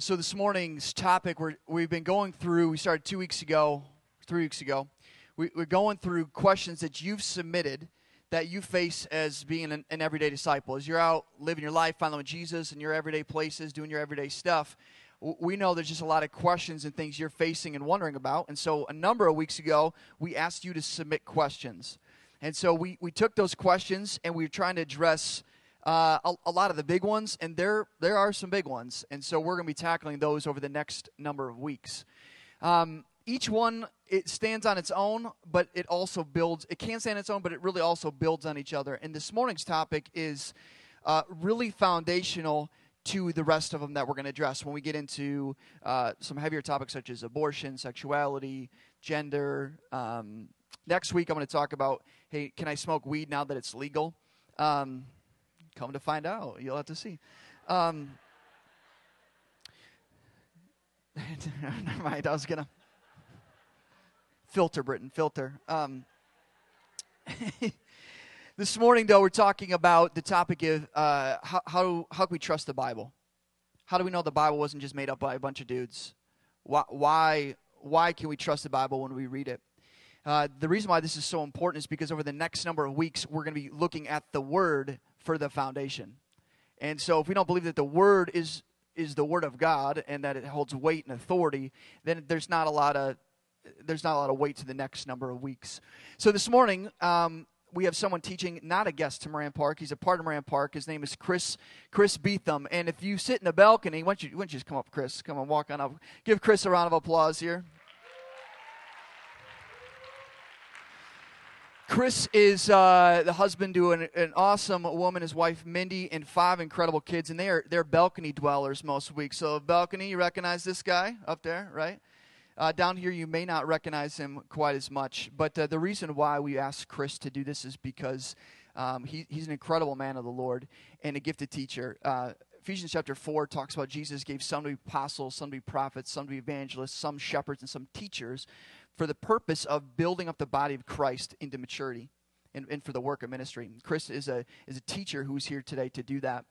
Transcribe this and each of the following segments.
so this morning's topic we're, we've been going through we started two weeks ago three weeks ago. We, we're going through questions that you've submitted that you face as being an, an everyday disciple. As you're out living your life following jesus in your everyday places doing your everyday stuff we know there's just a lot of questions and things you're facing and wondering about. And so a number of weeks ago we asked you to submit questions. And so we, we took those questions and we were trying to address uh, a, a, lot of the big ones, and there there are some big ones, and so we're going to be tackling those over the next number of weeks. Um, each one it stands on its own, but it also builds. It can stand on its own, but it really also builds on each other. And this morning's topic is uh, really foundational to the rest of them that we're going to address when we get into uh, some heavier topics such as abortion, sexuality, gender. Um, next week, I'm going to talk about hey, can I smoke weed now that it's legal? Um, Come to find out, you'll have to see. Um, never mind. I was gonna filter, Britain, filter. Um, this morning, though, we're talking about the topic of uh, how how how can we trust the Bible? How do we know the Bible wasn't just made up by a bunch of dudes? Why why why can we trust the Bible when we read it? Uh, the reason why this is so important is because over the next number of weeks, we're going to be looking at the Word for the foundation. And so if we don't believe that the word is is the word of God and that it holds weight and authority, then there's not a lot of there's not a lot of weight to the next number of weeks. So this morning, um, we have someone teaching, not a guest to Moran Park. He's a part of Moran Park. His name is Chris Chris Beetham. And if you sit in the balcony, why don't you, why don't you just come up, Chris? Come on, walk on up. Give Chris a round of applause here. Chris is uh, the husband to an, an, awesome woman, his wife Mindy, and five incredible kids, and they are they're balcony dwellers most weeks. So balcony, you recognize this guy up there, right? Uh, down here, you may not recognize him quite as much, but uh, the reason why we asked Chris to do this is because um, he, he's an incredible man of the Lord and a gifted teacher. Uh, Ephesians chapter 4 talks about Jesus gave some to be apostles, some to be prophets, some to be evangelists, some shepherds, and some teachers for the purpose of building up the body of Christ into maturity and, and for the work of ministry. Chris is a, is a teacher who's here today to do that.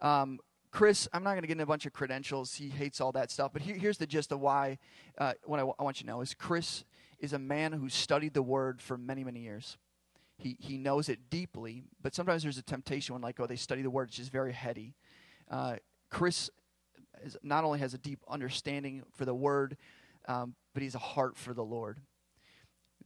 Um, Chris, I'm not going to get into a bunch of credentials. He hates all that stuff. But here, here's the gist of why, uh, what I, w- I want you to know is Chris is a man who studied the Word for many, many years. He, he knows it deeply, but sometimes there's a temptation when, like, oh, they study the Word, it's just very heady. Uh, Chris is, not only has a deep understanding for the Word, um, but he's a heart for the Lord.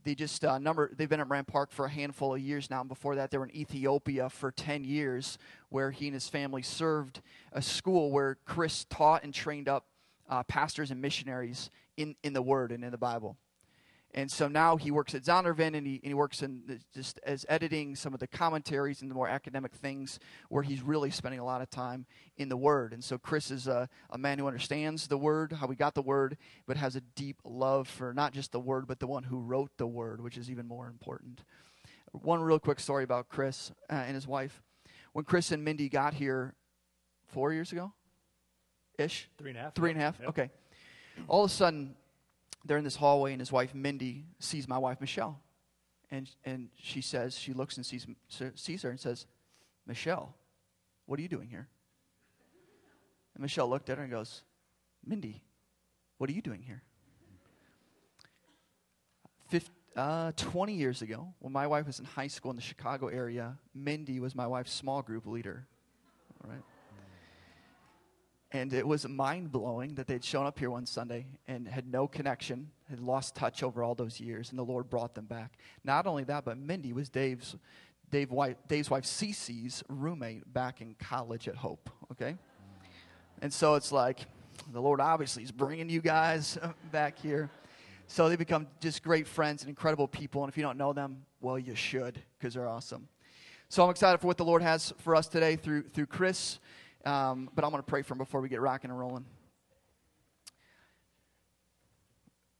They just uh, number they've been at Moran Park for a handful of years now. And before that, they were in Ethiopia for ten years, where he and his family served a school where Chris taught and trained up uh, pastors and missionaries in, in the Word and in the Bible. And so now he works at Zondervan and he, and he works in the, just as editing some of the commentaries and the more academic things where he's really spending a lot of time in the Word. And so Chris is a, a man who understands the Word, how we got the Word, but has a deep love for not just the Word, but the one who wrote the Word, which is even more important. One real quick story about Chris uh, and his wife. When Chris and Mindy got here four years ago, ish? Three and a half. Three and a half? Yep. Okay. All of a sudden, they're in this hallway, and his wife Mindy sees my wife Michelle, and and she says she looks and sees sees her and says, Michelle, what are you doing here? And Michelle looked at her and goes, Mindy, what are you doing here? uh, 20 years ago, when my wife was in high school in the Chicago area, Mindy was my wife's small group leader. All right. And it was mind blowing that they'd shown up here one Sunday and had no connection, had lost touch over all those years, and the Lord brought them back. Not only that, but Mindy was Dave's, Dave wife, Dave's wife, Cece's roommate back in college at Hope, okay? And so it's like, the Lord obviously is bringing you guys back here. So they become just great friends and incredible people. And if you don't know them, well, you should because they're awesome. So I'm excited for what the Lord has for us today through, through Chris. Um, but I'm going to pray for him before we get rocking and rolling.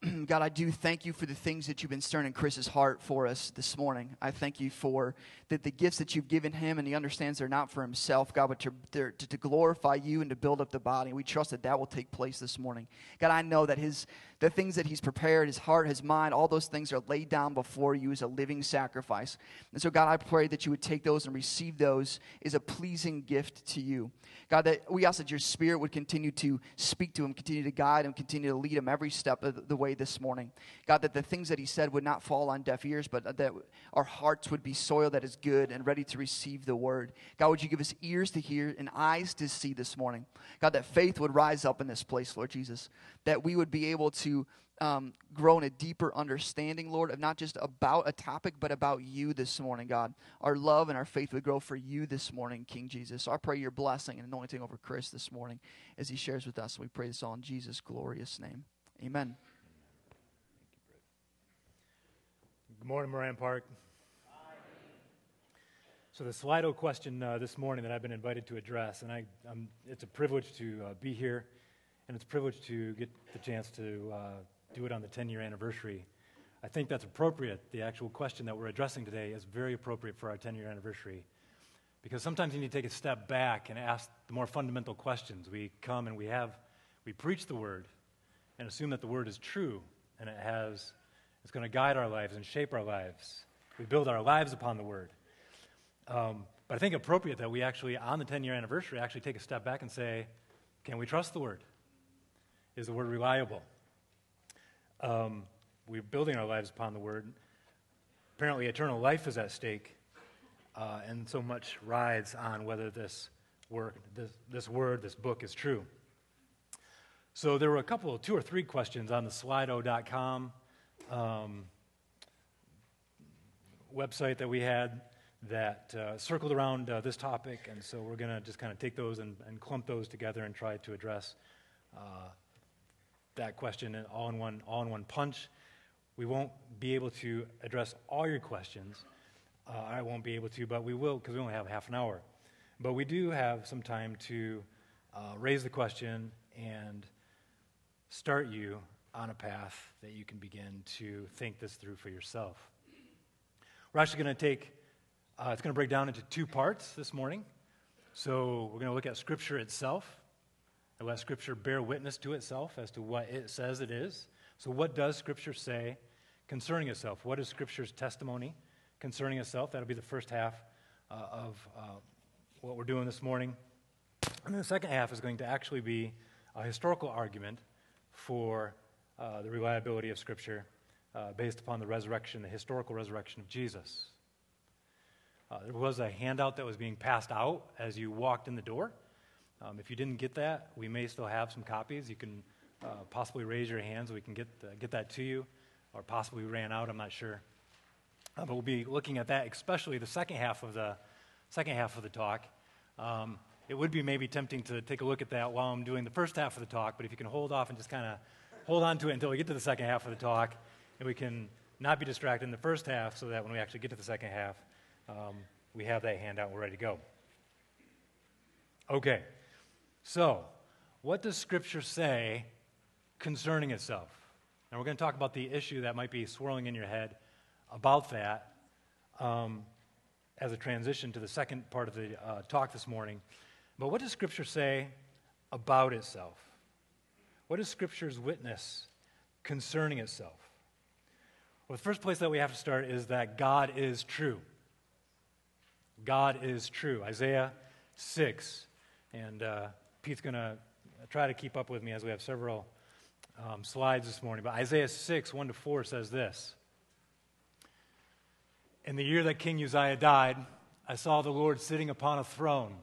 God, I do thank you for the things that you've been stirring in Chris's heart for us this morning. I thank you for the, the gifts that you've given him, and he understands they're not for himself, God, but to, to, to glorify you and to build up the body. We trust that that will take place this morning. God, I know that his the things that He's prepared, His heart, His mind, all those things are laid down before you as a living sacrifice. And so, God, I pray that you would take those and receive those as a pleasing gift to you. God, that we ask that your Spirit would continue to speak to him, continue to guide him, continue to lead him every step of the way this morning. God, that the things that he said would not fall on deaf ears, but that our hearts would be soil that is good and ready to receive the word. God, would you give us ears to hear and eyes to see this morning? God, that faith would rise up in this place, Lord Jesus, that we would be able to um, grow in a deeper understanding, Lord, of not just about a topic, but about you this morning, God. Our love and our faith would grow for you this morning, King Jesus. So I pray your blessing and anointing over Chris this morning as he shares with us. We pray this all in Jesus' glorious name. Amen. Good morning, Moran Park. So, the Slido question uh, this morning that I've been invited to address, and I, it's a privilege to uh, be here, and it's a privilege to get the chance to uh, do it on the 10 year anniversary. I think that's appropriate. The actual question that we're addressing today is very appropriate for our 10 year anniversary. Because sometimes you need to take a step back and ask the more fundamental questions. We come and we have, we preach the word and assume that the word is true and it has, it's going to guide our lives and shape our lives. We build our lives upon the word. Um, but I think appropriate that we actually, on the 10 year anniversary, actually take a step back and say, can we trust the word? Is the word reliable? Um, we're building our lives upon the Word. Apparently, eternal life is at stake, uh, and so much rides on whether this word, this, this word, this book is true. So there were a couple, two or three questions on the Slido.com um, website that we had that uh, circled around uh, this topic, and so we're going to just kind of take those and, and, clump those together and try to address uh, that question all in one, all in one punch. We won't be able to address all your questions. Uh, I won't be able to, but we will because we only have half an hour. But we do have some time to uh, raise the question and start you on a path that you can begin to think this through for yourself. We're actually going to take, uh, it's going to break down into two parts this morning. So we're going to look at Scripture itself let Scripture bear witness to itself as to what it says it is. So, what does Scripture say concerning itself? What is Scripture's testimony concerning itself? That'll be the first half uh, of uh, what we're doing this morning. And then the second half is going to actually be a historical argument for uh, the reliability of Scripture uh, based upon the resurrection, the historical resurrection of Jesus. Uh, there was a handout that was being passed out as you walked in the door. Um, if you didn't get that, we may still have some copies. You can uh, possibly raise your hands. So we can get, the, get that to you, or possibly ran out. I'm not sure. Uh, but we'll be looking at that, especially the second half of the second half of the talk. Um, it would be maybe tempting to take a look at that while I'm doing the first half of the talk, but if you can hold off and just kind of hold on to it until we get to the second half of the talk, and we can not be distracted in the first half so that when we actually get to the second half, um, we have that handout and we're ready to go. Okay. So, what does Scripture say concerning itself? And we're going to talk about the issue that might be swirling in your head about that um, as a transition to the second part of the uh, talk this morning. But what does Scripture say about itself? What is Scripture's witness concerning itself? Well, the first place that we have to start is that God is true. God is true. Isaiah 6. And uh, Pete's going to try to keep up with me as we have several um, slides this morning. But Isaiah 6, 1 to 4 says this In the year that King Uzziah died, I saw the Lord sitting upon a throne,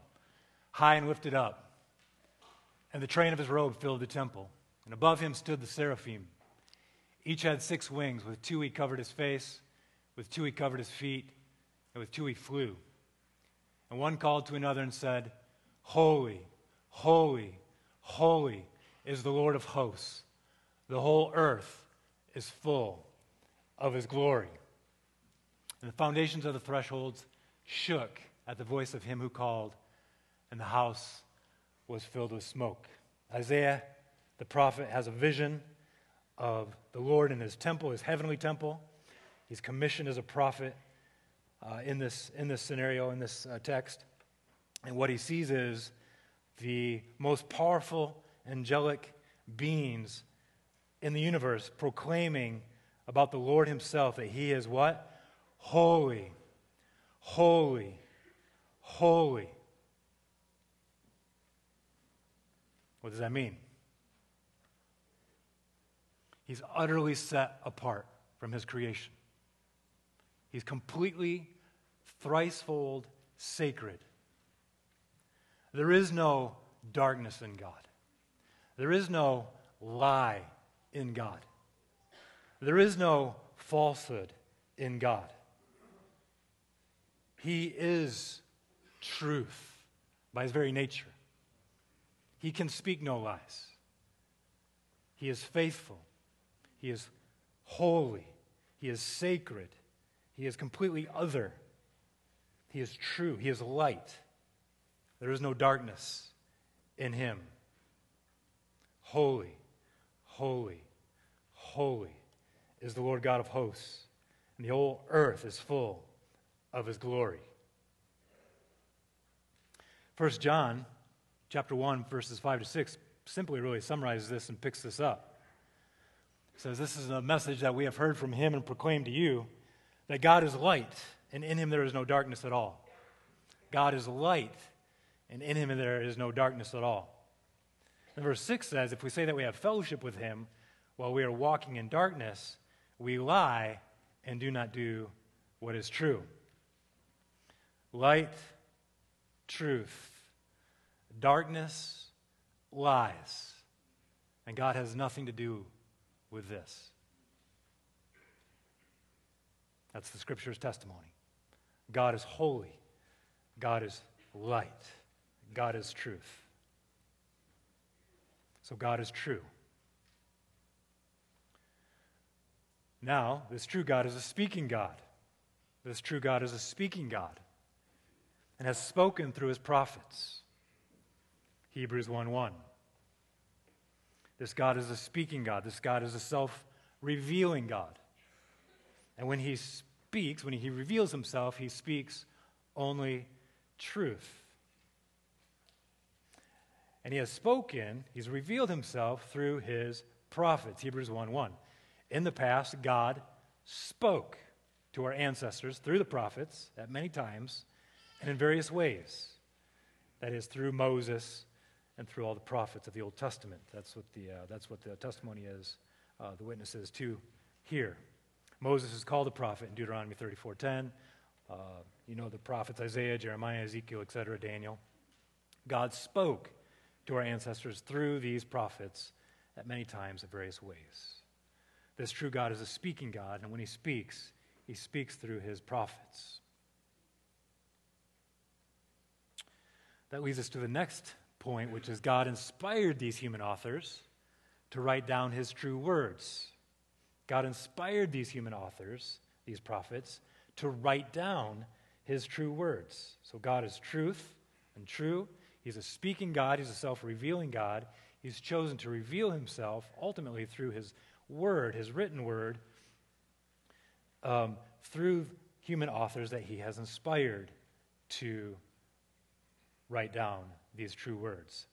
high and lifted up, and the train of his robe filled the temple. And above him stood the seraphim. Each had six wings. With two he covered his face, with two he covered his feet, and with two he flew. And one called to another and said, Holy, holy, holy is the Lord of hosts. The whole earth is full of his glory. And the foundations of the thresholds shook at the voice of him who called, and the house was filled with smoke. Isaiah, the prophet, has a vision of the Lord in his temple, his heavenly temple. He's commissioned as a prophet uh, in, this, in this scenario, in this uh, text. And what he sees is the most powerful angelic beings in the universe proclaiming about the Lord Himself that He is what? Holy, holy, holy. What does that mean? He's utterly set apart from His creation. He's completely, thricefold sacred. There is no darkness in God. There is no lie in God. There is no falsehood in God. He is truth by his very nature. He can speak no lies. He is faithful. He is holy. He is sacred. He is completely other. He is true. He is light. There is no darkness in him. Holy, holy, holy is the Lord God of hosts, and the whole earth is full of his glory. 1 John chapter 1 verses 5 to 6 simply really summarizes this and picks this up. It says this is a message that we have heard from him and proclaimed to you that God is light and in him there is no darkness at all. God is light and in him there is no darkness at all. And verse 6 says, If we say that we have fellowship with him while we are walking in darkness, we lie and do not do what is true. Light, truth, darkness, lies. And God has nothing to do with this. That's the scripture's testimony. God is holy. God is light. God is truth. So God is true. Now, this true God is a speaking God. This true God is a speaking God and has spoken through his prophets. Hebrews 1 1. This God is a speaking God. This God is a self revealing God. And when he speaks, when he reveals himself, he speaks only truth. And he has spoken, he's revealed himself through his prophets. Hebrews 1 1. In the past, God spoke to our ancestors through the prophets at many times and in various ways. That is, through Moses and through all the prophets of the Old Testament. That's what the, uh, that's what the testimony is, uh, the witnesses to here. Moses is called a prophet in Deuteronomy 34.10. Uh, you know the prophets Isaiah, Jeremiah, Ezekiel, etc., Daniel. God spoke to our ancestors through these prophets at many times in various ways. This true God is a speaking God, and when he speaks, he speaks through his prophets. That leads us to the next point, which is God inspired these human authors to write down his true words. God inspired these human authors, these prophets, to write down his true words. So God is truth and true. He's a speaking God, he's a self revealing God. He's chosen to reveal himself ultimately through his word, his written word, um, through human authors that he has inspired to write down these true words.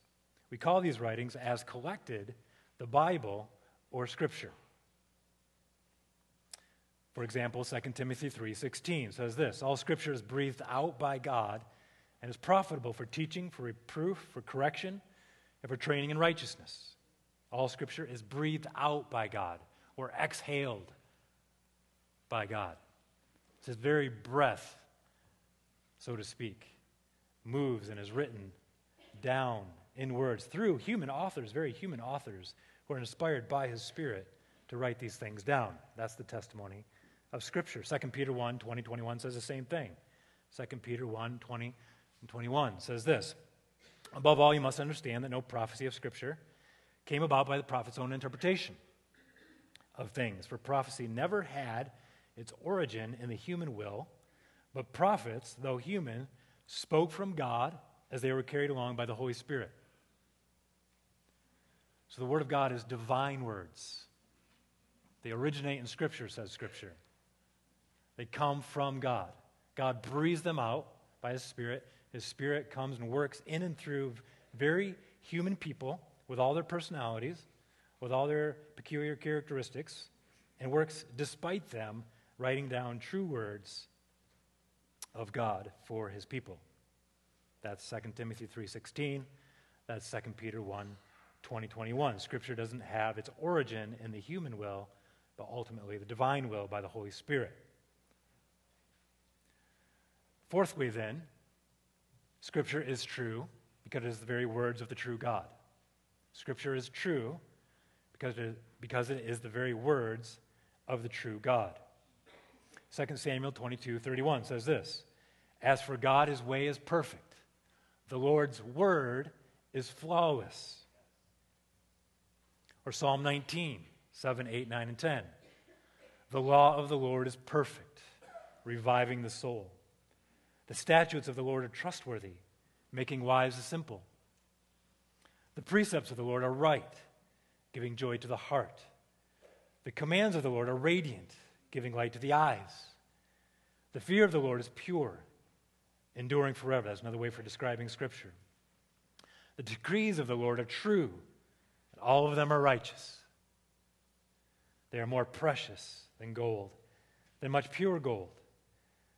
We call these writings, as collected, the Bible or Scripture. For example, 2 Timothy 3:16 says this, all scripture is breathed out by God and is profitable for teaching, for reproof, for correction, and for training in righteousness. All scripture is breathed out by God or exhaled by God. It's his very breath, so to speak, moves and is written down in words through human authors, very human authors, who are inspired by his spirit to write these things down. That's the testimony of Scripture. 2 Peter 1 20, 21 says the same thing. 2 Peter 1 20 and 21 says this Above all, you must understand that no prophecy of Scripture came about by the prophet's own interpretation of things. For prophecy never had its origin in the human will, but prophets, though human, spoke from God as they were carried along by the Holy Spirit. So the Word of God is divine words. They originate in Scripture, says Scripture. They come from God. God breathes them out by His Spirit. His Spirit comes and works in and through very human people with all their personalities, with all their peculiar characteristics and works despite them, writing down true words of God for his people. That's 2 Timothy 3:16. That's 2 Peter 1 20, 21. Scripture doesn't have its origin in the human will, but ultimately the divine will by the Holy Spirit. Fourthly, then, Scripture is true because it is the very words of the true God. Scripture is true because it, because it is the very words of the true God. 2 Samuel 22 31 says this As for God, his way is perfect, the Lord's word is flawless. Or Psalm 19 7, 8, 9, and 10. The law of the Lord is perfect, reviving the soul. The statutes of the Lord are trustworthy, making wise the simple. The precepts of the Lord are right, giving joy to the heart. The commands of the Lord are radiant, giving light to the eyes. The fear of the Lord is pure, enduring forever. That's another way for describing Scripture. The decrees of the Lord are true, and all of them are righteous. They are more precious than gold, than much pure gold.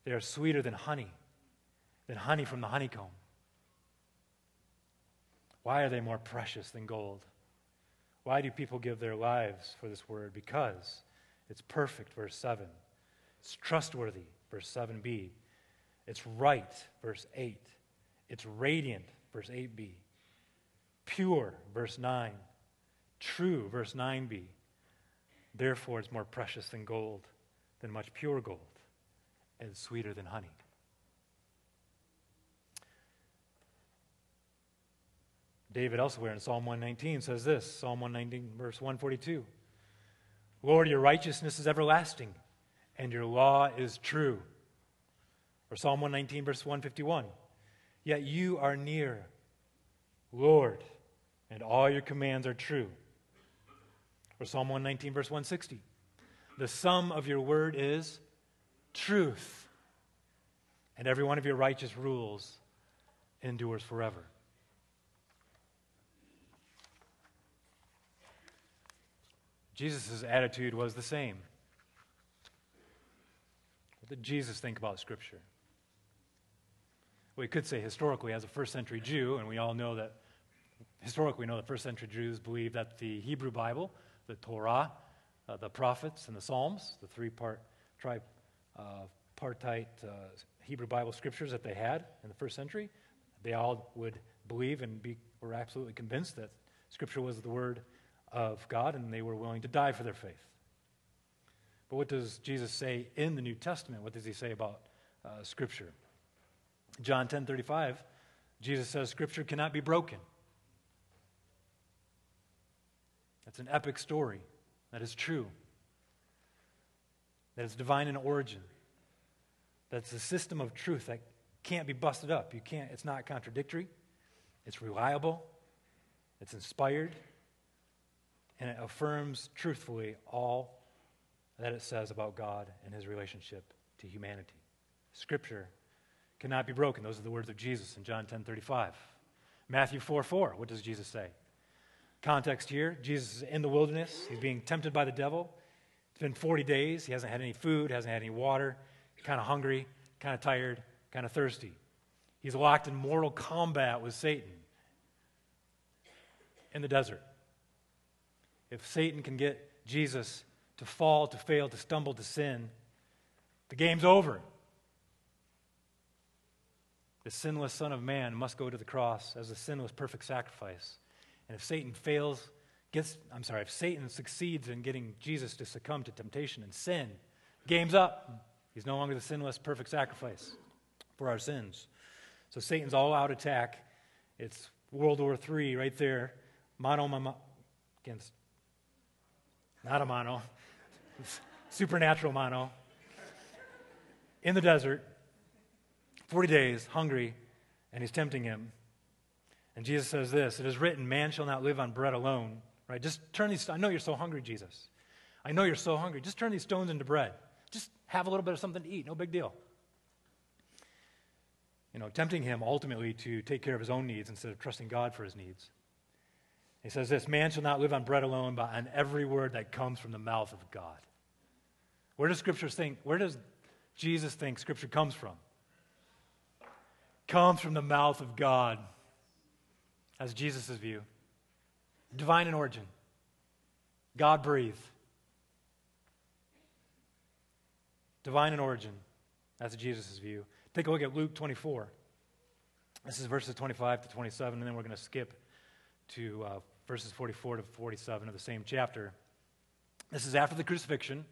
They are sweeter than honey, than honey from the honeycomb. Why are they more precious than gold? Why do people give their lives for this word? Because it's perfect, verse 7. It's trustworthy, verse 7b. It's right, verse 8. It's radiant, verse 8b. Pure, verse 9. True, verse 9b. Therefore, it's more precious than gold, than much pure gold, and sweeter than honey. David elsewhere in Psalm 119 says this Psalm 119, verse 142 Lord, your righteousness is everlasting, and your law is true. Or Psalm 119, verse 151 Yet you are near, Lord, and all your commands are true. Or Psalm 119, verse 160 The sum of your word is truth, and every one of your righteous rules endures forever. Jesus' attitude was the same. What did Jesus think about Scripture? We could say historically, as a first century Jew, and we all know that historically we know that first century Jews believed that the Hebrew Bible, the Torah, uh, the prophets, and the Psalms, the three part, tripartite uh, uh, Hebrew Bible scriptures that they had in the first century, they all would believe and be, were absolutely convinced that Scripture was the Word of God, and they were willing to die for their faith. But what does Jesus say in the New Testament? What does he say about uh, Scripture? John 10 35, Jesus says, Scripture cannot be broken. That's an epic story. That is true. That is divine in origin. That's a system of truth that can't be busted up. You can't, it's not contradictory. It's reliable. It's inspired and it affirms truthfully all that it says about God and his relationship to humanity. Scripture cannot be broken. Those are the words of Jesus in John 10 35. Matthew 4 4, what does Jesus say? Context here Jesus is in the wilderness. He's being tempted by the devil. It's been 40 days. He hasn't had any food, hasn't had any water. kind of hungry, kind of tired, kind of thirsty. He's locked in mortal combat with Satan in the desert. If Satan can get Jesus to fall, to fail, to stumble, to sin, the game's over. The sinless Son of Man must go to the cross as a sinless, perfect sacrifice. And if Satan fails, gets, I'm sorry, if Satan succeeds in getting Jesus to succumb to temptation and sin, game's up. He's no longer the sinless, perfect sacrifice for our sins. So Satan's all out attack. It's World War III right there, mano, against not a mono, supernatural mono, in the desert, 40 days, hungry, and he's tempting him. And Jesus says this It is written, Man shall not live on bread alone. Right? Just turn these, I know you're so hungry, Jesus. I know you're so hungry. Just turn these stones into bread. Just have a little bit of something to eat. No big deal. You know, tempting him ultimately to take care of his own needs instead of trusting God for his needs. He says this Man shall not live on bread alone, but on every word that comes from the mouth of God. Where does Scripture think? Where does Jesus think Scripture comes from? Comes from the mouth of God. That's Jesus' view. Divine in origin. God breathed. Divine in origin. That's Jesus' view. Take a look at Luke 24. This is verses 25 to 27, and then we're going to skip to uh, verses 44 to 47 of the same chapter. This is after the crucifixion.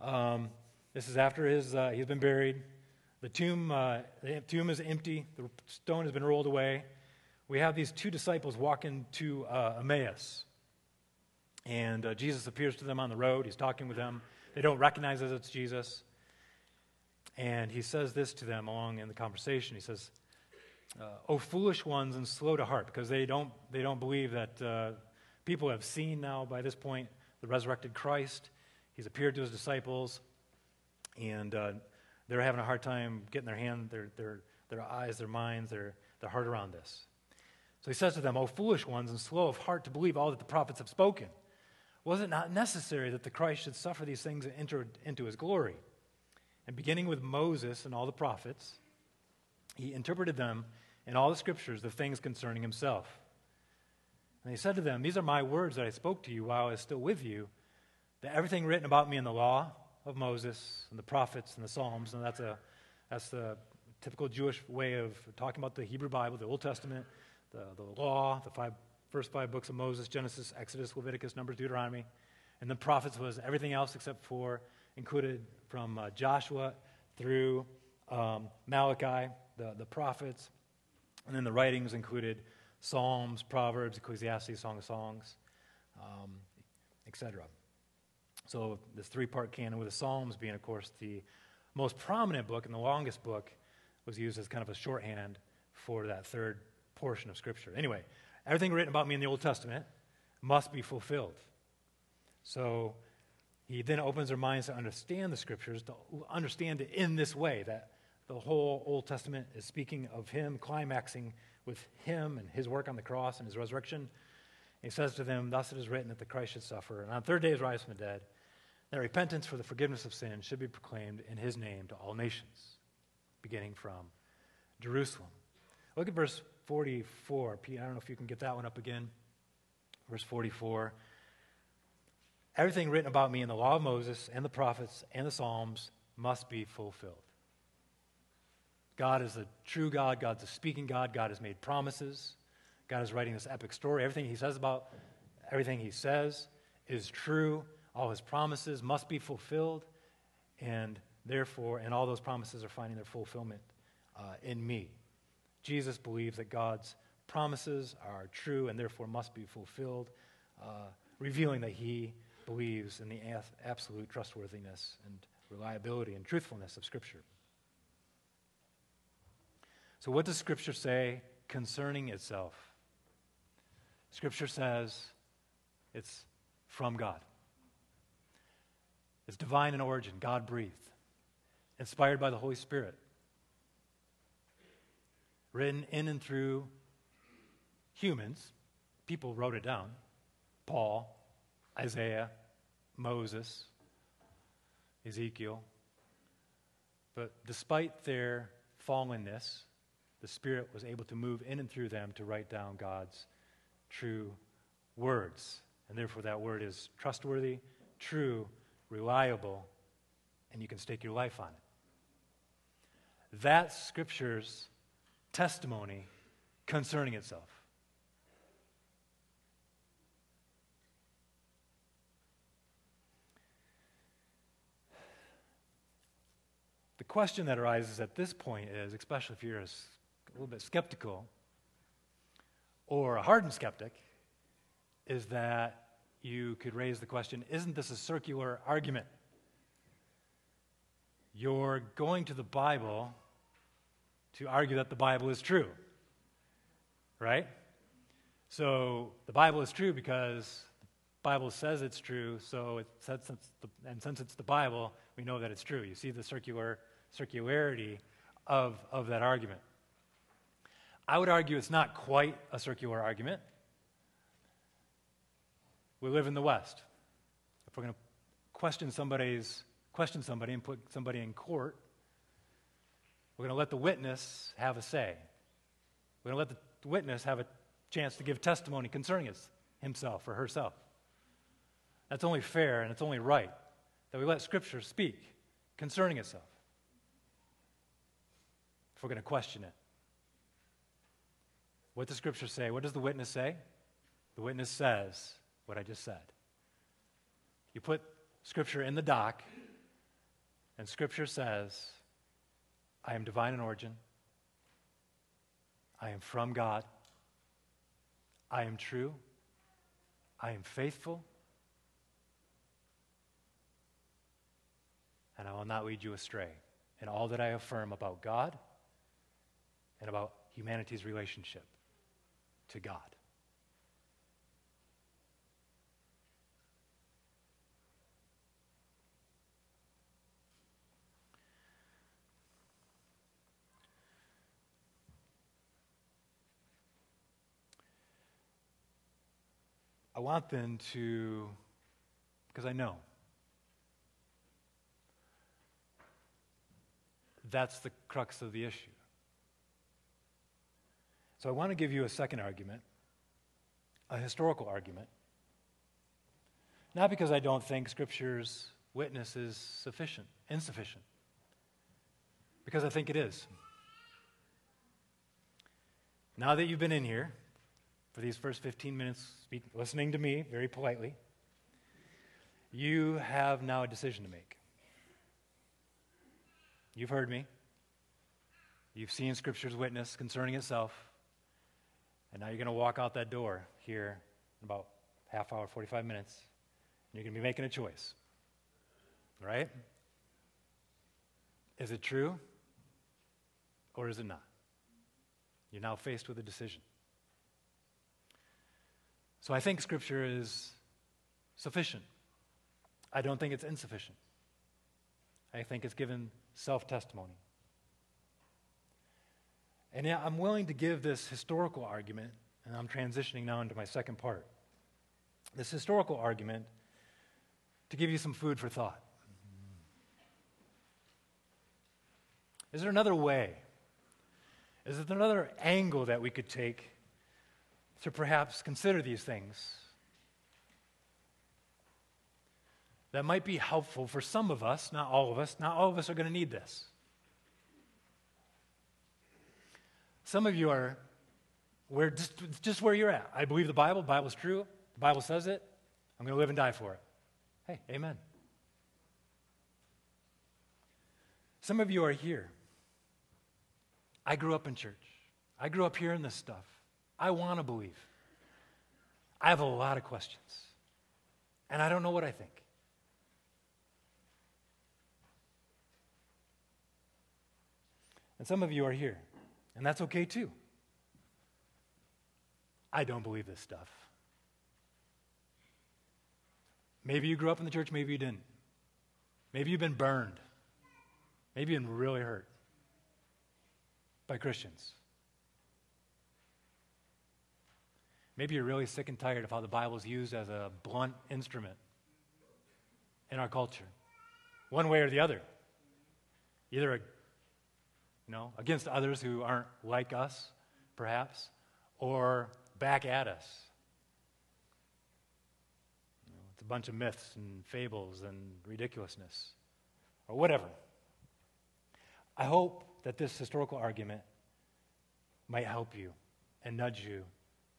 Um, this is after his, uh, he's been buried. The tomb, uh, the tomb is empty. The stone has been rolled away. We have these two disciples walking to uh, Emmaus. And uh, Jesus appears to them on the road. He's talking with them. They don't recognize that it's Jesus. And he says this to them along in the conversation. He says, uh, "O foolish ones and slow to heart," because they don't they don't believe that uh, people have seen now by this point the resurrected Christ. He's appeared to his disciples, and uh, they're having a hard time getting their hand, their their their eyes, their minds, their their heart around this. So he says to them, "O foolish ones and slow of heart to believe all that the prophets have spoken." Was it not necessary that the Christ should suffer these things and enter into his glory? And beginning with Moses and all the prophets, he interpreted them in all the scriptures the things concerning himself. And he said to them, These are my words that I spoke to you while I was still with you, that everything written about me in the law of Moses and the prophets and the Psalms, and that's, a, that's the typical Jewish way of talking about the Hebrew Bible, the Old Testament, the, the law, the five, first five books of Moses Genesis, Exodus, Leviticus, Numbers, Deuteronomy. And the prophets was everything else except for included from uh, Joshua through um, Malachi, the, the prophets. And then the writings included Psalms, Proverbs, Ecclesiastes, Song of Songs, um, etc. So this three-part canon with the Psalms being, of course, the most prominent book and the longest book was used as kind of a shorthand for that third portion of Scripture. Anyway, everything written about me in the Old Testament must be fulfilled. So he then opens their minds to understand the scriptures, to understand it in this way that the whole Old Testament is speaking of him, climaxing with him and his work on the cross and his resurrection. He says to them, Thus it is written that the Christ should suffer, and on the third day rise from the dead, that repentance for the forgiveness of sin should be proclaimed in his name to all nations, beginning from Jerusalem. Look at verse 44. Pete, I don't know if you can get that one up again. Verse 44. Everything written about me in the law of Moses and the prophets and the Psalms must be fulfilled. God is a true God. God's a speaking God. God has made promises. God is writing this epic story. Everything he says about everything he says is true. All his promises must be fulfilled. And therefore, and all those promises are finding their fulfillment uh, in me. Jesus believes that God's promises are true and therefore must be fulfilled, uh, revealing that he believes in the absolute trustworthiness and reliability and truthfulness of Scripture. So, what does Scripture say concerning itself? Scripture says it's from God. It's divine in origin, God breathed, inspired by the Holy Spirit, written in and through humans. People wrote it down Paul, Isaiah, Moses, Ezekiel. But despite their fallenness, the Spirit was able to move in and through them to write down God's true words. And therefore, that word is trustworthy, true, reliable, and you can stake your life on it. That's Scripture's testimony concerning itself. The question that arises at this point is, especially if you're a, a little bit skeptical or a hardened skeptic, is that you could raise the question isn't this a circular argument? You're going to the Bible to argue that the Bible is true, right? So the Bible is true because the Bible says it's true, so it, since the, and since it's the Bible, we know that it's true. You see the circular circularity of, of that argument. I would argue it's not quite a circular argument we live in the West. If we're going to question somebody's question somebody and put somebody in court, we're going to let the witness have a say. We're going to let the witness have a chance to give testimony concerning his, himself or herself. That's only fair and it's only right that we let Scripture speak concerning itself if we're going to question it. What does Scripture say? What does the witness say? The witness says what I just said. You put Scripture in the dock, and Scripture says, I am divine in origin. I am from God. I am true. I am faithful. And I will not lead you astray in all that I affirm about God and about humanity's relationship to God. I want them to, because I know that's the crux of the issue. So I want to give you a second argument, a historical argument. Not because I don't think Scripture's witness is sufficient, insufficient, because I think it is. Now that you've been in here, for these first 15 minutes, listening to me very politely, you have now a decision to make. You've heard me. You've seen Scripture's witness concerning itself. And now you're going to walk out that door here in about half hour, 45 minutes. And you're going to be making a choice. Right? Is it true or is it not? You're now faced with a decision. So I think Scripture is sufficient. I don't think it's insufficient. I think it's given self testimony. And I'm willing to give this historical argument, and I'm transitioning now into my second part. This historical argument to give you some food for thought. Is there another way? Is there another angle that we could take to perhaps consider these things that might be helpful for some of us, not all of us. Not all of us are going to need this. Some of you are where just, just where you're at. I believe the Bible. The Bible's true. The Bible says it. I'm going to live and die for it. Hey, amen. Some of you are here. I grew up in church. I grew up hearing this stuff. I want to believe. I have a lot of questions, and I don't know what I think. And some of you are here, and that's okay too. I don't believe this stuff. Maybe you grew up in the church, maybe you didn't. Maybe you've been burned. Maybe you've been really hurt by Christians. Maybe you're really sick and tired of how the Bible is used as a blunt instrument in our culture, one way or the other. Either, you know, against others who aren't like us, perhaps, or back at us. You know, it's a bunch of myths and fables and ridiculousness, or whatever. I hope that this historical argument might help you and nudge you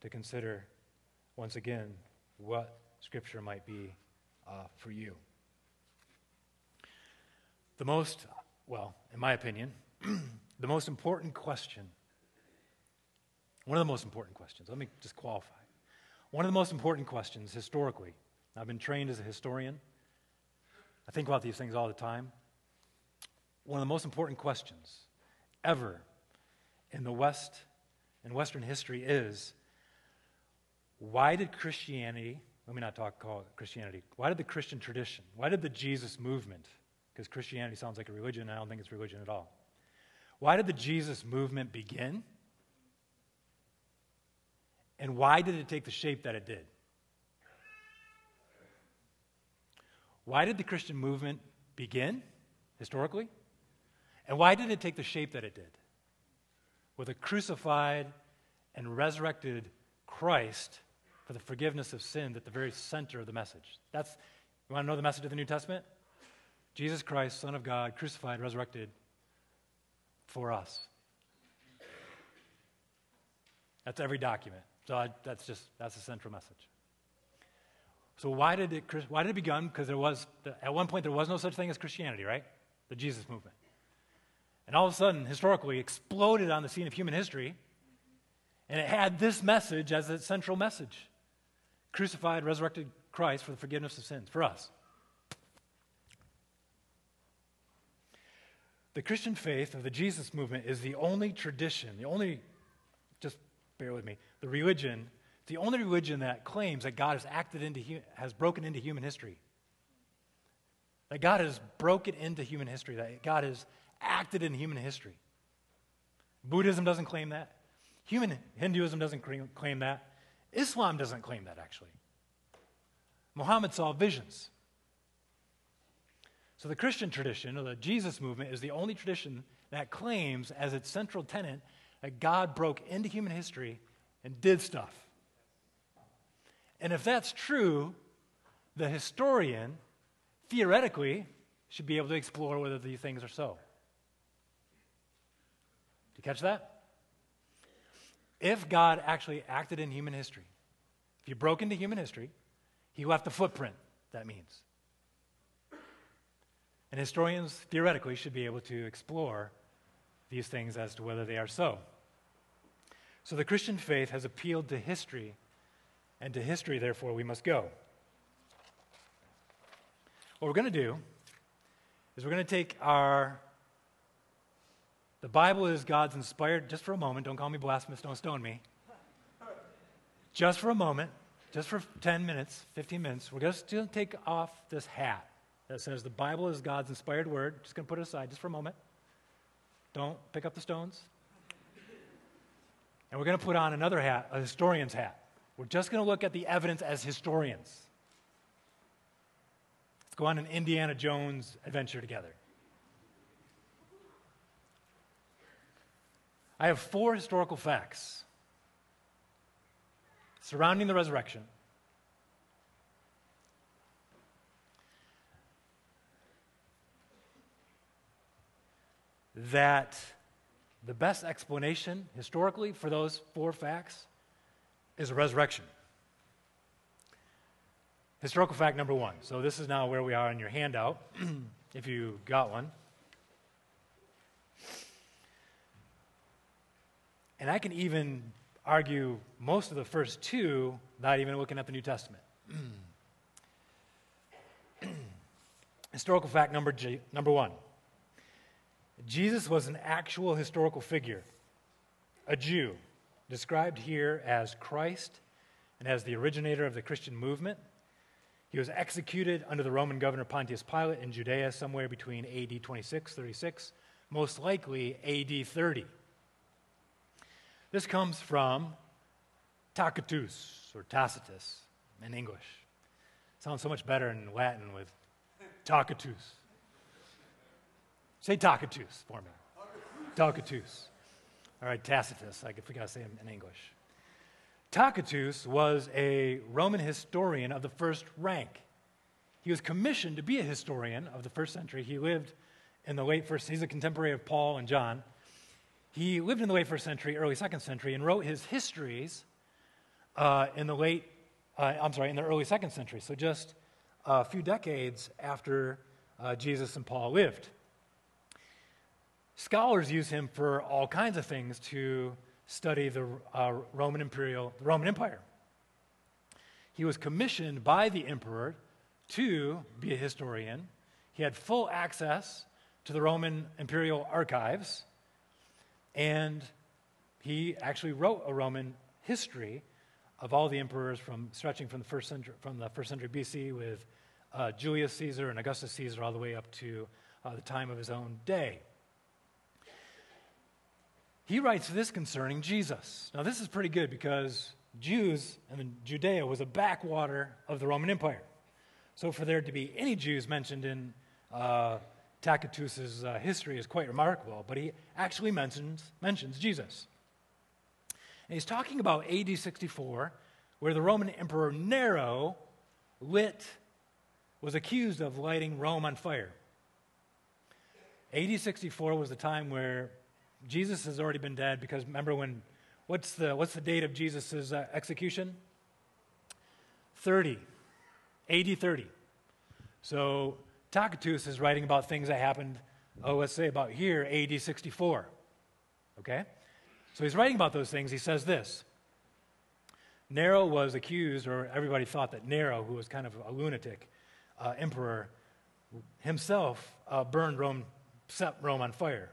to consider once again what Scripture might be uh, for you. The most, well, in my opinion, the most important question, one of the most important questions, let me just qualify. One of the most important questions historically, I've been trained as a historian, I think about these things all the time. One of the most important questions ever in the West, in Western history, is why did Christianity, let me not talk call Christianity, why did the Christian tradition, why did the Jesus movement, because Christianity sounds like a religion, I don't think it's religion at all. Why did the Jesus movement begin? And why did it take the shape that it did? Why did the Christian movement begin historically? And why did it take the shape that it did? With a crucified and resurrected Christ for the forgiveness of sins at the very center of the message. That's you want to know the message of the New Testament? Jesus Christ, Son of God, crucified, resurrected for us. That's every document. So I, that's just that's the central message. So why did it why did it begin? Because there was at one point there was no such thing as Christianity, right? The Jesus movement. And all of a sudden, historically, exploded on the scene of human history, and it had this message as its central message: crucified, resurrected Christ for the forgiveness of sins for us. The Christian faith of the Jesus movement is the only tradition, the only, just bear with me, the religion, the only religion that claims that God has acted into, has broken into human history. That God has broken into human history, that God has acted in human history. Buddhism doesn't claim that. Human Hinduism doesn't claim that. Islam doesn't claim that, actually. Muhammad saw visions. So the Christian tradition, or the Jesus movement, is the only tradition that claims as its central tenet that God broke into human history and did stuff. And if that's true, the historian theoretically should be able to explore whether these things are so. Do you catch that? If God actually acted in human history, if you broke into human history, he left a footprint, that means. And historians theoretically should be able to explore these things as to whether they are so. So the Christian faith has appealed to history, and to history, therefore, we must go. What we're going to do is we're going to take our. The Bible is God's inspired, just for a moment, don't call me blasphemous, don't stone me. Just for a moment, just for 10 minutes, 15 minutes, we're going to take off this hat that says the Bible is God's inspired word. Just going to put it aside just for a moment. Don't pick up the stones. And we're going to put on another hat, a historian's hat. We're just going to look at the evidence as historians. Let's go on an Indiana Jones adventure together. I have four historical facts surrounding the resurrection that the best explanation historically for those four facts is a resurrection. Historical fact number one. So, this is now where we are in your handout, if you got one. And I can even argue most of the first two, not even looking at the New Testament. Historical fact number, G, number one Jesus was an actual historical figure, a Jew, described here as Christ and as the originator of the Christian movement. He was executed under the Roman governor Pontius Pilate in Judea somewhere between AD 26, 36, most likely AD 30. This comes from Tacitus or Tacitus in English. Sounds so much better in Latin with Tacitus. Say Tacitus for me. Tacitus. All right, Tacitus. I forgot to say him in English. Tacitus was a Roman historian of the first rank. He was commissioned to be a historian of the first century. He lived in the late first, he's a contemporary of Paul and John. He lived in the late first century, early second century, and wrote his histories uh, in the late, uh, I'm sorry, in the early second century, so just a few decades after uh, Jesus and Paul lived. Scholars use him for all kinds of things to study the uh, Roman imperial, the Roman Empire. He was commissioned by the emperor to be a historian. He had full access to the Roman imperial archives, and he actually wrote a Roman history of all the emperors from stretching from the first century, from the first century BC with uh, Julius Caesar and Augustus Caesar all the way up to uh, the time of his own day. He writes this concerning Jesus. Now, this is pretty good because Jews and Judea was a backwater of the Roman Empire. So, for there to be any Jews mentioned in uh, Tacitus's uh, history is quite remarkable, but he actually mentions, mentions Jesus. And he's talking about AD 64, where the Roman Emperor Nero lit, was accused of lighting Rome on fire. AD 64 was the time where Jesus has already been dead because remember when, what's the, what's the date of Jesus' uh, execution? 30, AD 30. So Tacitus is writing about things that happened, oh, let's say about here, AD 64. Okay? So he's writing about those things. He says this Nero was accused, or everybody thought that Nero, who was kind of a lunatic uh, emperor, himself uh, burned Rome set Rome on fire.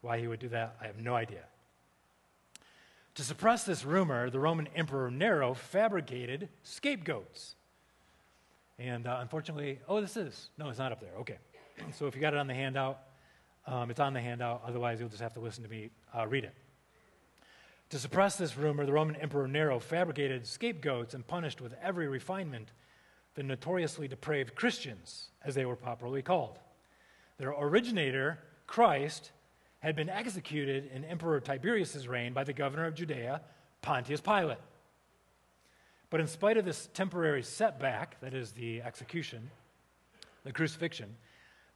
Why he would do that, I have no idea. To suppress this rumor, the Roman Emperor Nero fabricated scapegoats. And uh, unfortunately, oh, this is. No, it's not up there. Okay. So if you got it on the handout, um, it's on the handout. Otherwise, you'll just have to listen to me uh, read it. To suppress this rumor, the Roman Emperor Nero fabricated scapegoats and punished with every refinement the notoriously depraved Christians, as they were popularly called. Their originator, Christ, had been executed in Emperor Tiberius' reign by the governor of Judea, Pontius Pilate. But in spite of this temporary setback, that is the execution, the crucifixion,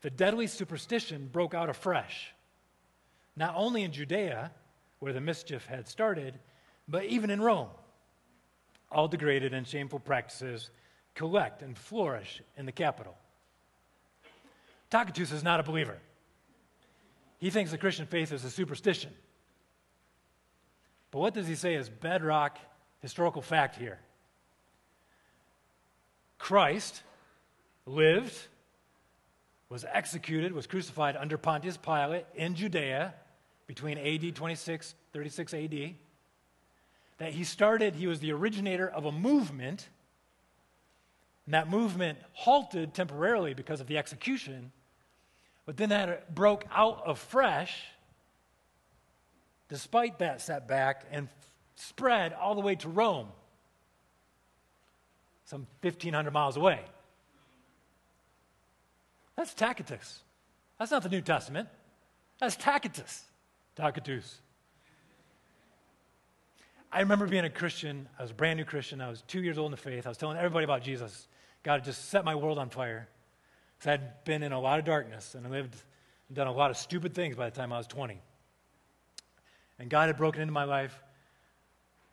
the deadly superstition broke out afresh, not only in Judea, where the mischief had started, but even in Rome. All degraded and shameful practices collect and flourish in the capital. Tacitus is not a believer. He thinks the Christian faith is a superstition. But what does he say is bedrock historical fact here? Christ lived, was executed, was crucified under Pontius Pilate in Judea between AD 26, 36 AD. That he started, he was the originator of a movement, and that movement halted temporarily because of the execution but then that broke out afresh, despite that setback, and spread all the way to Rome, some 1,500 miles away. That's Tacitus. That's not the New Testament. That's Tacitus. Tacitus. I remember being a Christian. I was a brand new Christian. I was two years old in the faith. I was telling everybody about Jesus. God had just set my world on fire. Because I'd been in a lot of darkness and lived and done a lot of stupid things by the time I was 20. And God had broken into my life,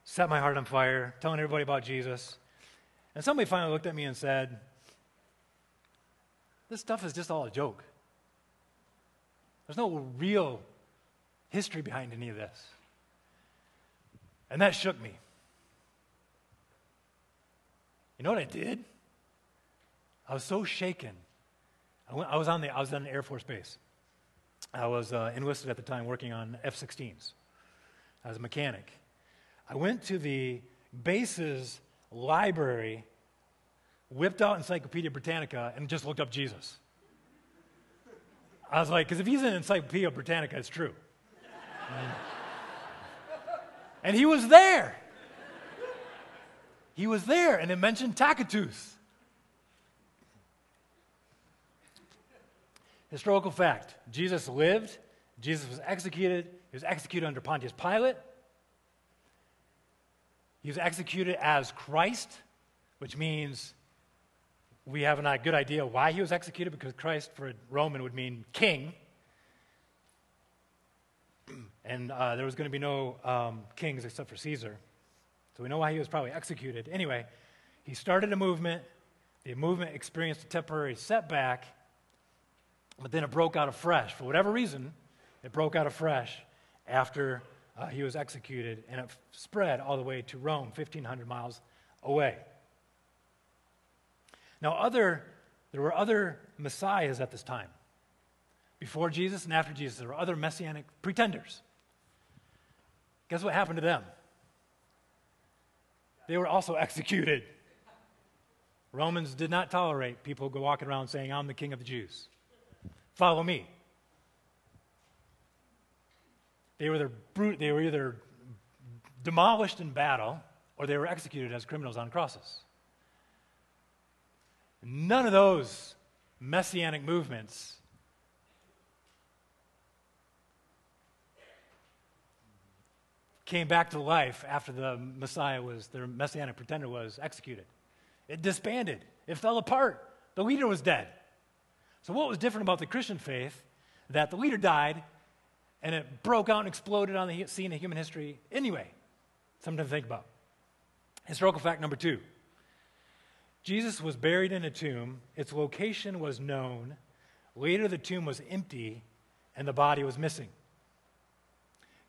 set my heart on fire, telling everybody about Jesus. And somebody finally looked at me and said, This stuff is just all a joke. There's no real history behind any of this. And that shook me. You know what I did? I was so shaken I, went, I, was on the I was on an Air Force base. I was uh, enlisted at the time working on F-16s. I was a mechanic. I went to the base's library, whipped out Encyclopedia Britannica, and just looked up Jesus. I was like, because if he's in Encyclopedia Britannica, it's true. and he was there. He was there, and it mentioned Tacitus. Historical fact Jesus lived, Jesus was executed, he was executed under Pontius Pilate. He was executed as Christ, which means we have a good idea why he was executed because Christ for a Roman would mean king. And uh, there was going to be no um, kings except for Caesar. So we know why he was probably executed. Anyway, he started a movement. The movement experienced a temporary setback but then it broke out afresh. For whatever reason, it broke out afresh after uh, he was executed, and it spread all the way to Rome, 1,500 miles away. Now, other, there were other messiahs at this time. Before Jesus and after Jesus, there were other messianic pretenders. Guess what happened to them? They were also executed. Romans did not tolerate people walking around saying, I'm the king of the Jews. Follow me. They were, either, they were either demolished in battle or they were executed as criminals on crosses. None of those messianic movements came back to life after the Messiah was, the messianic pretender was executed. It disbanded, it fell apart. The leader was dead. So, what was different about the Christian faith? That the leader died and it broke out and exploded on the scene of human history anyway. Something to think about. Historical fact number two Jesus was buried in a tomb, its location was known. Later, the tomb was empty and the body was missing.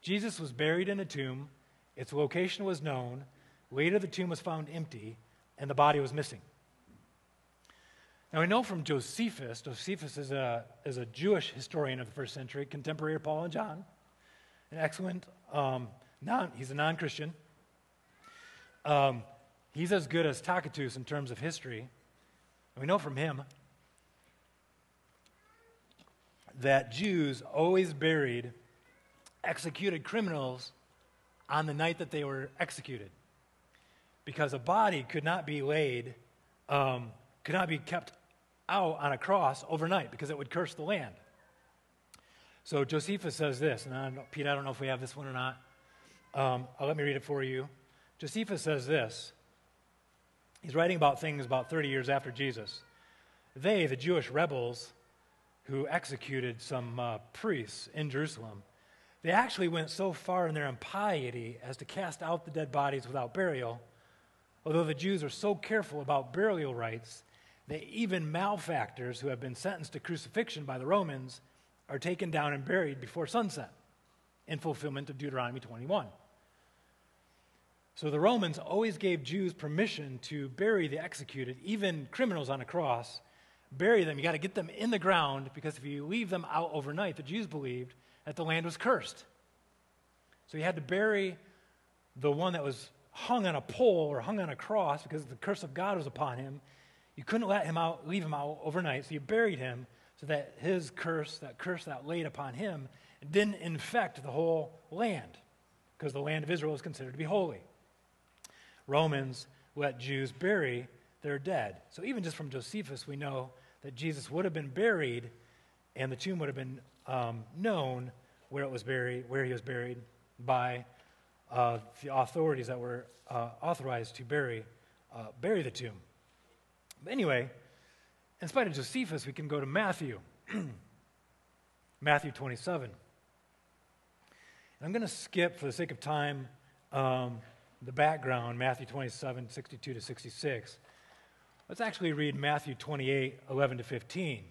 Jesus was buried in a tomb, its location was known. Later, the tomb was found empty and the body was missing. Now, we know from Josephus, Josephus is a, is a Jewish historian of the first century, contemporary of Paul and John, an excellent, um, non, he's a non Christian. Um, he's as good as Tacitus in terms of history. And we know from him that Jews always buried executed criminals on the night that they were executed because a body could not be laid, um, could not be kept out on a cross overnight because it would curse the land. So Josephus says this, and I Pete, I don't know if we have this one or not. Um, I'll let me read it for you. Josephus says this. He's writing about things about 30 years after Jesus. They, the Jewish rebels who executed some uh, priests in Jerusalem, they actually went so far in their impiety as to cast out the dead bodies without burial. Although the Jews are so careful about burial rites, that even malefactors who have been sentenced to crucifixion by the Romans are taken down and buried before sunset in fulfillment of Deuteronomy 21. So the Romans always gave Jews permission to bury the executed, even criminals on a cross. Bury them. You got to get them in the ground because if you leave them out overnight, the Jews believed that the land was cursed. So you had to bury the one that was hung on a pole or hung on a cross because the curse of God was upon him. You couldn't let him out, leave him out overnight, so you buried him so that his curse, that curse that laid upon him, didn't infect the whole land because the land of Israel is considered to be holy. Romans let Jews bury their dead. So even just from Josephus, we know that Jesus would have been buried and the tomb would have been um, known where it was buried, where he was buried by uh, the authorities that were uh, authorized to bury, uh, bury the tomb. Anyway, in spite of Josephus, we can go to Matthew, Matthew 27. And I'm going to skip, for the sake of time, um, the background, Matthew 27, 62 to 66. Let's actually read Matthew 28, 11 to 15.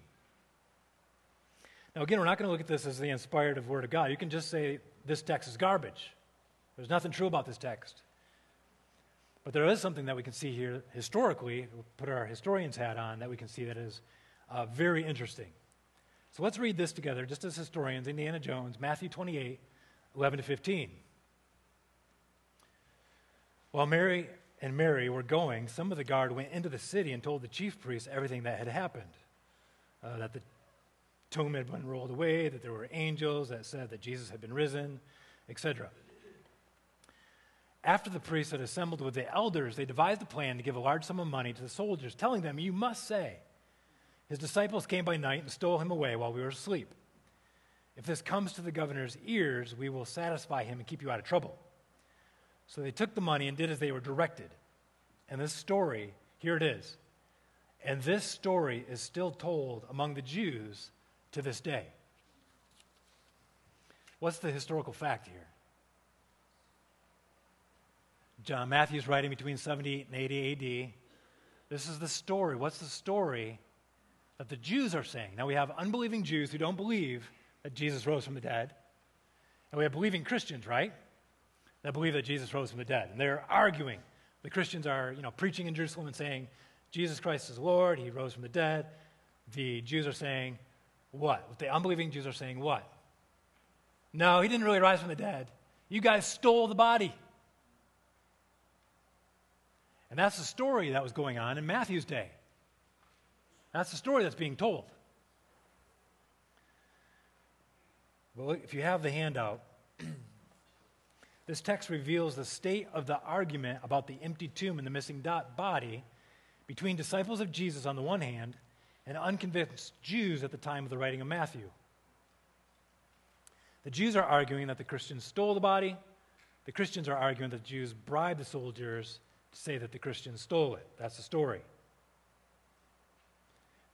Now, again, we're not going to look at this as the inspired Word of God. You can just say this text is garbage. There's nothing true about this text. But there is something that we can see here historically, put our historian's hat on, that we can see that is uh, very interesting. So let's read this together, just as historians, Indiana Jones, Matthew 28, 11 to 15. While Mary and Mary were going, some of the guard went into the city and told the chief priests everything that had happened. Uh, that the tomb had been rolled away, that there were angels that said that Jesus had been risen, etc. After the priests had assembled with the elders, they devised a plan to give a large sum of money to the soldiers, telling them, You must say, His disciples came by night and stole him away while we were asleep. If this comes to the governor's ears, we will satisfy him and keep you out of trouble. So they took the money and did as they were directed. And this story, here it is. And this story is still told among the Jews to this day. What's the historical fact here? John uh, Matthew's writing between 70 and 80 AD. This is the story. What's the story that the Jews are saying? Now we have unbelieving Jews who don't believe that Jesus rose from the dead. And we have believing Christians, right? That believe that Jesus rose from the dead. And they're arguing. The Christians are, you know, preaching in Jerusalem and saying, Jesus Christ is Lord, he rose from the dead. The Jews are saying, what? The unbelieving Jews are saying what? No, he didn't really rise from the dead. You guys stole the body. And that's the story that was going on in Matthew's day. That's the story that's being told. Well, if you have the handout, this text reveals the state of the argument about the empty tomb and the missing dot body between disciples of Jesus on the one hand and unconvinced Jews at the time of the writing of Matthew. The Jews are arguing that the Christians stole the body. The Christians are arguing that the Jews bribed the soldiers say that the Christians stole it. That's the story.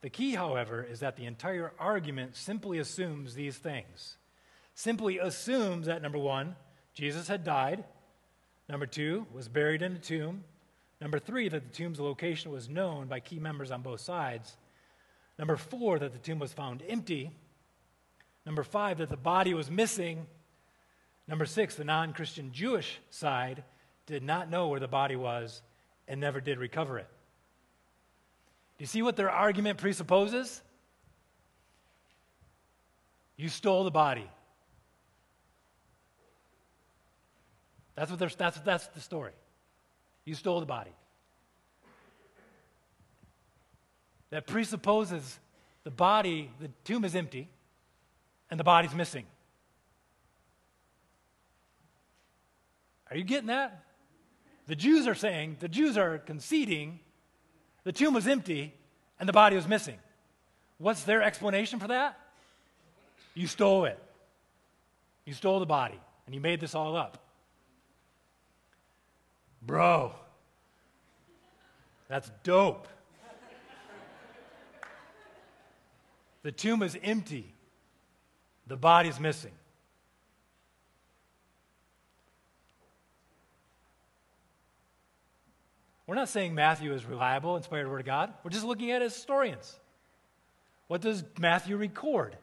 The key, however, is that the entire argument simply assumes these things. Simply assumes that number one, Jesus had died. Number two, was buried in a tomb. Number three, that the tomb's location was known by key members on both sides. Number four, that the tomb was found empty. Number five, that the body was missing. Number six, the non Christian Jewish side did not know where the body was and never did recover it. Do you see what their argument presupposes? You stole the body. That's, what that's, that's the story. You stole the body. That presupposes the body, the tomb is empty, and the body's missing. Are you getting that? The Jews are saying, the Jews are conceding the tomb was empty and the body was missing. What's their explanation for that? You stole it. You stole the body and you made this all up. Bro, that's dope. the tomb is empty, the body's missing. We're not saying Matthew is reliable, inspired word of God. We're just looking at it as historians. What does Matthew record?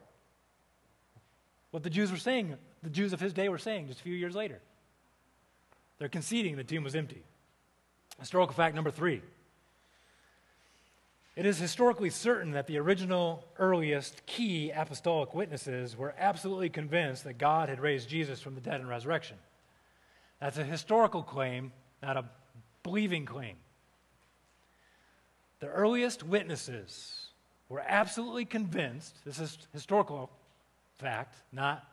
What the Jews were saying, the Jews of his day were saying just a few years later. They're conceding the tomb was empty. Historical fact number three. It is historically certain that the original, earliest, key apostolic witnesses were absolutely convinced that God had raised Jesus from the dead in resurrection. That's a historical claim, not a believing claim. The earliest witnesses were absolutely convinced, this is historical fact, not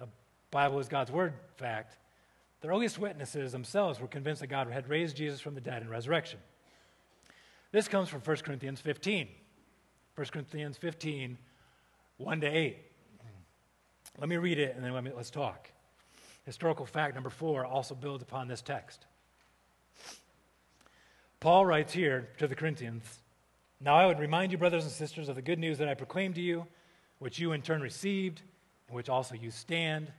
a Bible is God's word fact. The earliest witnesses themselves were convinced that God had raised Jesus from the dead in resurrection. This comes from 1 Corinthians 15. 1 Corinthians 15, 1 to 8. Let me read it and then let me, let's talk. Historical fact number four also builds upon this text. Paul writes here to the Corinthians Now I would remind you, brothers and sisters, of the good news that I proclaimed to you, which you in turn received, in which also you stand,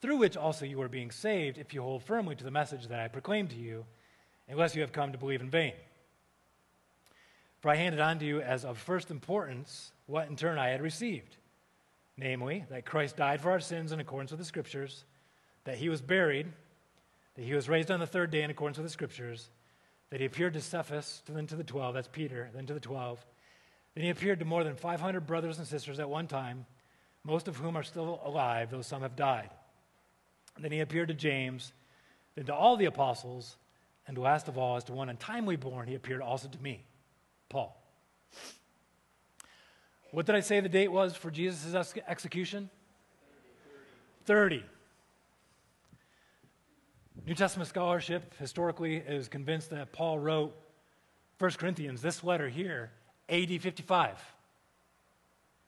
through which also you are being saved, if you hold firmly to the message that I proclaimed to you, unless you have come to believe in vain. For I handed on to you as of first importance what in turn I had received namely, that Christ died for our sins in accordance with the Scriptures, that he was buried, that he was raised on the third day in accordance with the Scriptures that he appeared to Cephas, then to the 12, that's Peter, then to the 12. Then he appeared to more than 500 brothers and sisters at one time, most of whom are still alive, though some have died. then he appeared to James, then to all the apostles, and last of all, as to one untimely born, he appeared also to me, Paul. What did I say the date was for Jesus' execution? 30. New Testament scholarship historically is convinced that Paul wrote 1 Corinthians, this letter here, AD 55.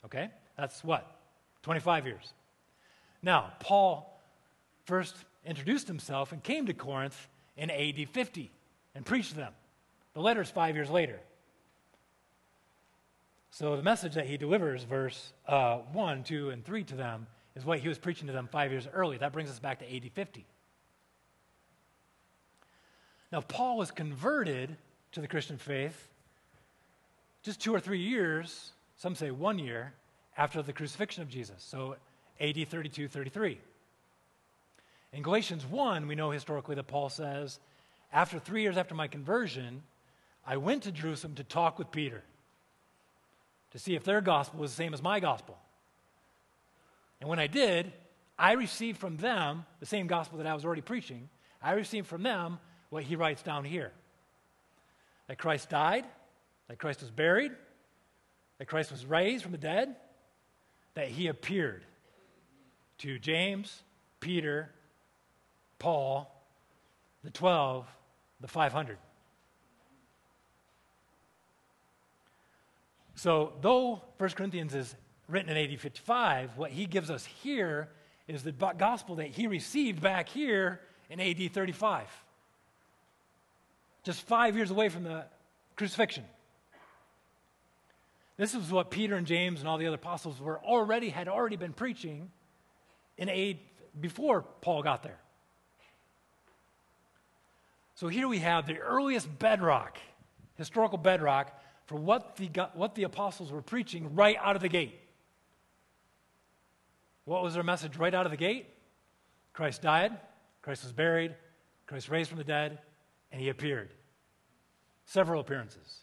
Okay? That's what? 25 years. Now, Paul first introduced himself and came to Corinth in AD 50 and preached to them. The letter is five years later. So the message that he delivers, verse uh, 1, 2, and 3 to them, is what he was preaching to them five years early. That brings us back to AD 50. Now, Paul was converted to the Christian faith just two or three years, some say one year, after the crucifixion of Jesus. So AD 32 33. In Galatians 1, we know historically that Paul says, After three years after my conversion, I went to Jerusalem to talk with Peter to see if their gospel was the same as my gospel. And when I did, I received from them the same gospel that I was already preaching. I received from them what he writes down here that Christ died, that Christ was buried, that Christ was raised from the dead, that he appeared to James, Peter, Paul, the 12, the 500. So, though 1 Corinthians is written in AD 55, what he gives us here is the gospel that he received back here in AD 35. Just five years away from the crucifixion. This is what Peter and James and all the other apostles were already had already been preaching in AD before Paul got there. So here we have the earliest bedrock, historical bedrock, for what the, what the apostles were preaching right out of the gate. What was their message right out of the gate? Christ died, Christ was buried, Christ raised from the dead, and he appeared. Several appearances.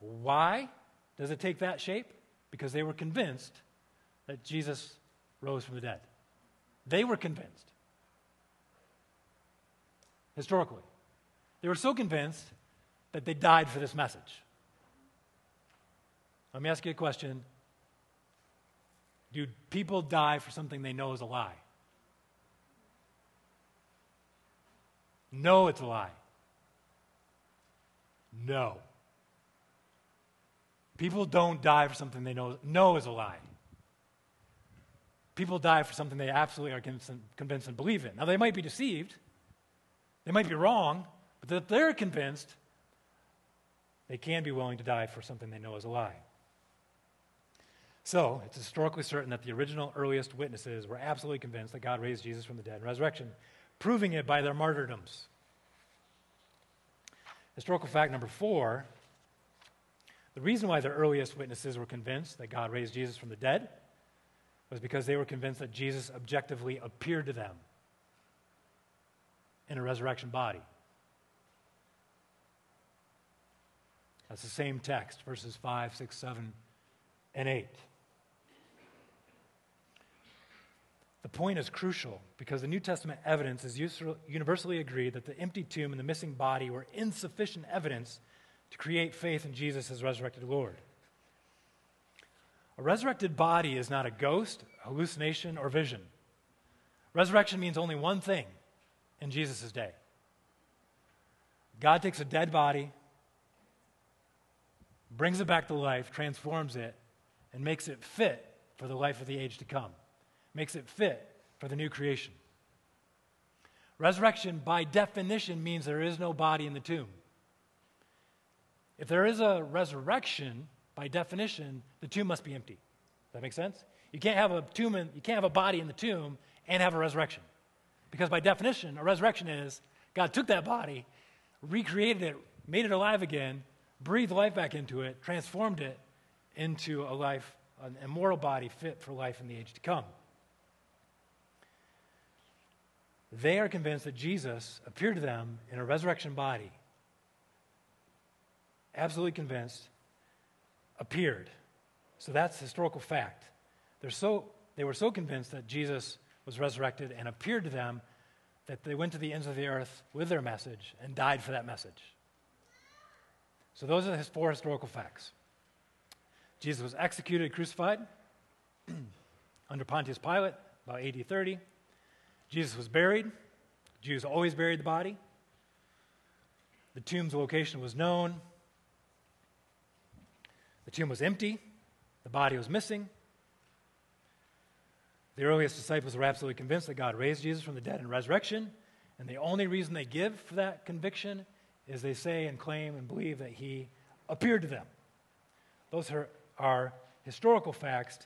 Why does it take that shape? Because they were convinced that Jesus rose from the dead. They were convinced historically. They were so convinced that they died for this message. Let me ask you a question Do people die for something they know is a lie? No, it's a lie. No. People don't die for something they know, know is a lie. People die for something they absolutely are convinced and believe in. Now, they might be deceived, they might be wrong, but that they're convinced, they can be willing to die for something they know is a lie. So, it's historically certain that the original earliest witnesses were absolutely convinced that God raised Jesus from the dead in resurrection, proving it by their martyrdoms. Historical fact number four the reason why the earliest witnesses were convinced that God raised Jesus from the dead was because they were convinced that Jesus objectively appeared to them in a resurrection body. That's the same text, verses 5, 6, 7, and 8. The point is crucial because the New Testament evidence is universally agreed that the empty tomb and the missing body were insufficient evidence to create faith in Jesus as resurrected Lord. A resurrected body is not a ghost, hallucination, or vision. Resurrection means only one thing in Jesus' day. God takes a dead body, brings it back to life, transforms it, and makes it fit for the life of the age to come, makes it fit for the new creation. Resurrection, by definition, means there is no body in the tomb. If there is a resurrection, by definition, the tomb must be empty. Does that make sense? You can't have a tomb in, you can't have a body in the tomb and have a resurrection. Because by definition, a resurrection is God took that body, recreated it, made it alive again, breathed life back into it, transformed it into a life, an immortal body fit for life in the age to come. They are convinced that Jesus appeared to them in a resurrection body. Absolutely convinced, appeared. So that's historical fact. They're so, they were so convinced that Jesus was resurrected and appeared to them that they went to the ends of the earth with their message and died for that message. So, those are his four historical facts. Jesus was executed, crucified under Pontius Pilate, about AD 30. Jesus was buried. Jews always buried the body. The tomb's location was known. The tomb was empty. The body was missing. The earliest disciples were absolutely convinced that God raised Jesus from the dead in resurrection, and the only reason they give for that conviction is they say and claim and believe that he appeared to them. Those are, are historical facts.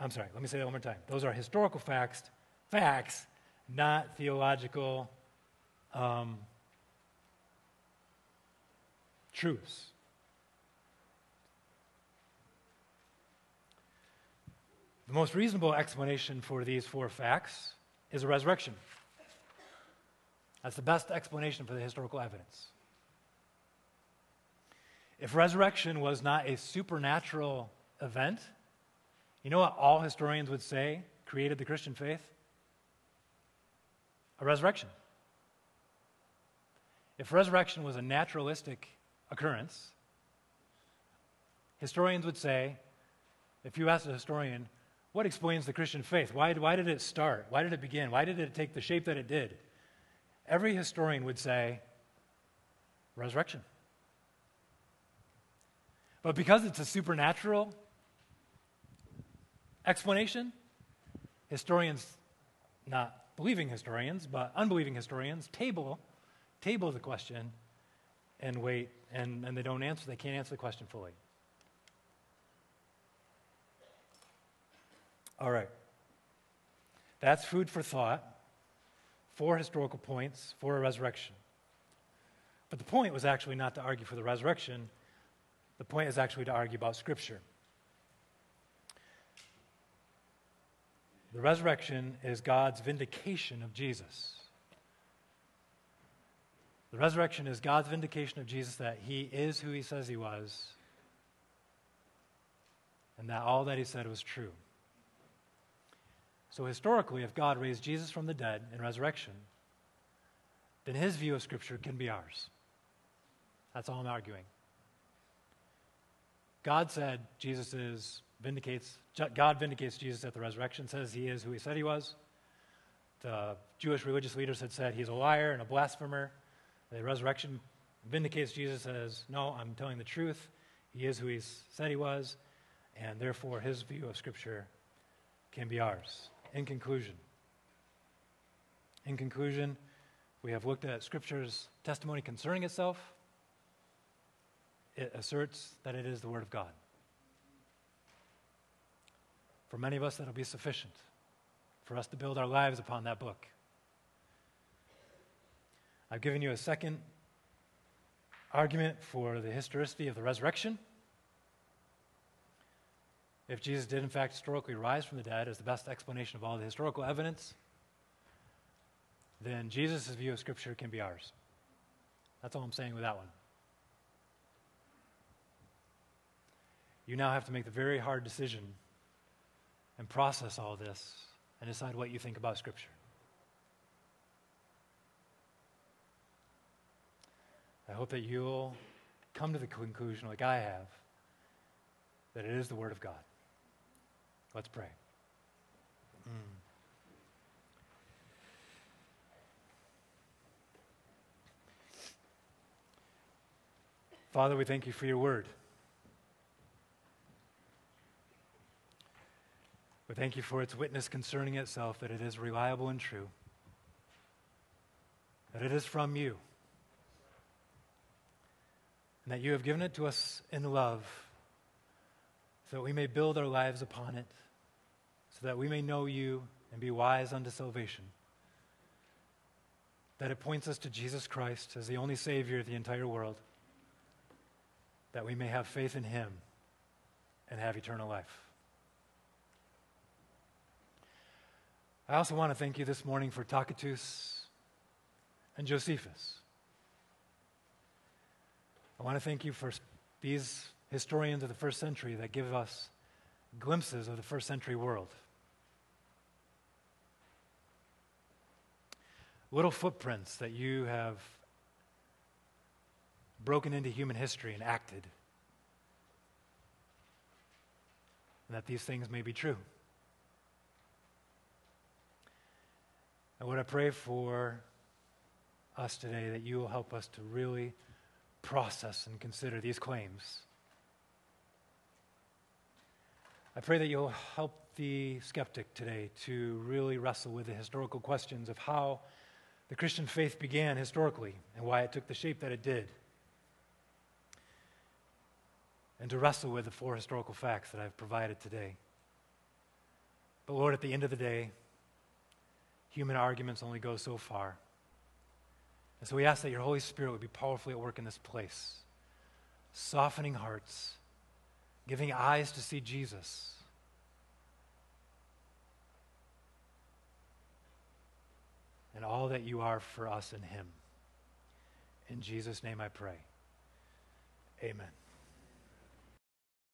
I'm sorry, let me say that one more time. Those are historical facts, facts, not theological um, truths. The most reasonable explanation for these four facts is a resurrection. That's the best explanation for the historical evidence. If resurrection was not a supernatural event, you know what all historians would say created the Christian faith? A resurrection. If resurrection was a naturalistic occurrence, historians would say, if you asked a historian, what explains the Christian faith? Why, why did it start? Why did it begin? Why did it take the shape that it did? Every historian would say resurrection. But because it's a supernatural explanation, historians, not believing historians, but unbelieving historians, table, table the question and wait, and, and they don't answer, they can't answer the question fully. All right. That's food for thought, four historical points for a resurrection. But the point was actually not to argue for the resurrection, the point is actually to argue about Scripture. The resurrection is God's vindication of Jesus. The resurrection is God's vindication of Jesus that he is who he says he was, and that all that he said was true. So, historically, if God raised Jesus from the dead in resurrection, then his view of Scripture can be ours. That's all I'm arguing. God said Jesus is vindicates God vindicates Jesus at the resurrection, says he is who he said he was. The Jewish religious leaders had said he's a liar and a blasphemer. The resurrection vindicates Jesus as no, I'm telling the truth. He is who he said he was, and therefore his view of Scripture can be ours. In conclusion, in conclusion, we have looked at Scripture's testimony concerning itself. It asserts that it is the Word of God. For many of us, that'll be sufficient for us to build our lives upon that book. I've given you a second argument for the historicity of the resurrection. If Jesus did, in fact, historically rise from the dead as the best explanation of all the historical evidence, then Jesus' view of Scripture can be ours. That's all I'm saying with that one. You now have to make the very hard decision and process all this and decide what you think about Scripture. I hope that you'll come to the conclusion, like I have, that it is the Word of God. Let's pray. Mm. Father, we thank you for your Word. We thank you for its witness concerning itself that it is reliable and true, that it is from you, and that you have given it to us in love so that we may build our lives upon it, so that we may know you and be wise unto salvation. That it points us to Jesus Christ as the only Savior of the entire world, that we may have faith in Him and have eternal life. I also want to thank you this morning for Tacitus and Josephus. I want to thank you for these historians of the first century that give us glimpses of the first century world. Little footprints that you have broken into human history and acted. And that these things may be true. And what I pray for us today that you will help us to really process and consider these claims. I pray that you'll help the skeptic today to really wrestle with the historical questions of how the Christian faith began historically and why it took the shape that it did. And to wrestle with the four historical facts that I've provided today. But Lord, at the end of the day, human arguments only go so far. And so we ask that your Holy Spirit would be powerfully at work in this place, softening hearts, giving eyes to see Jesus. And all that you are for us in Him. In Jesus' name I pray. Amen.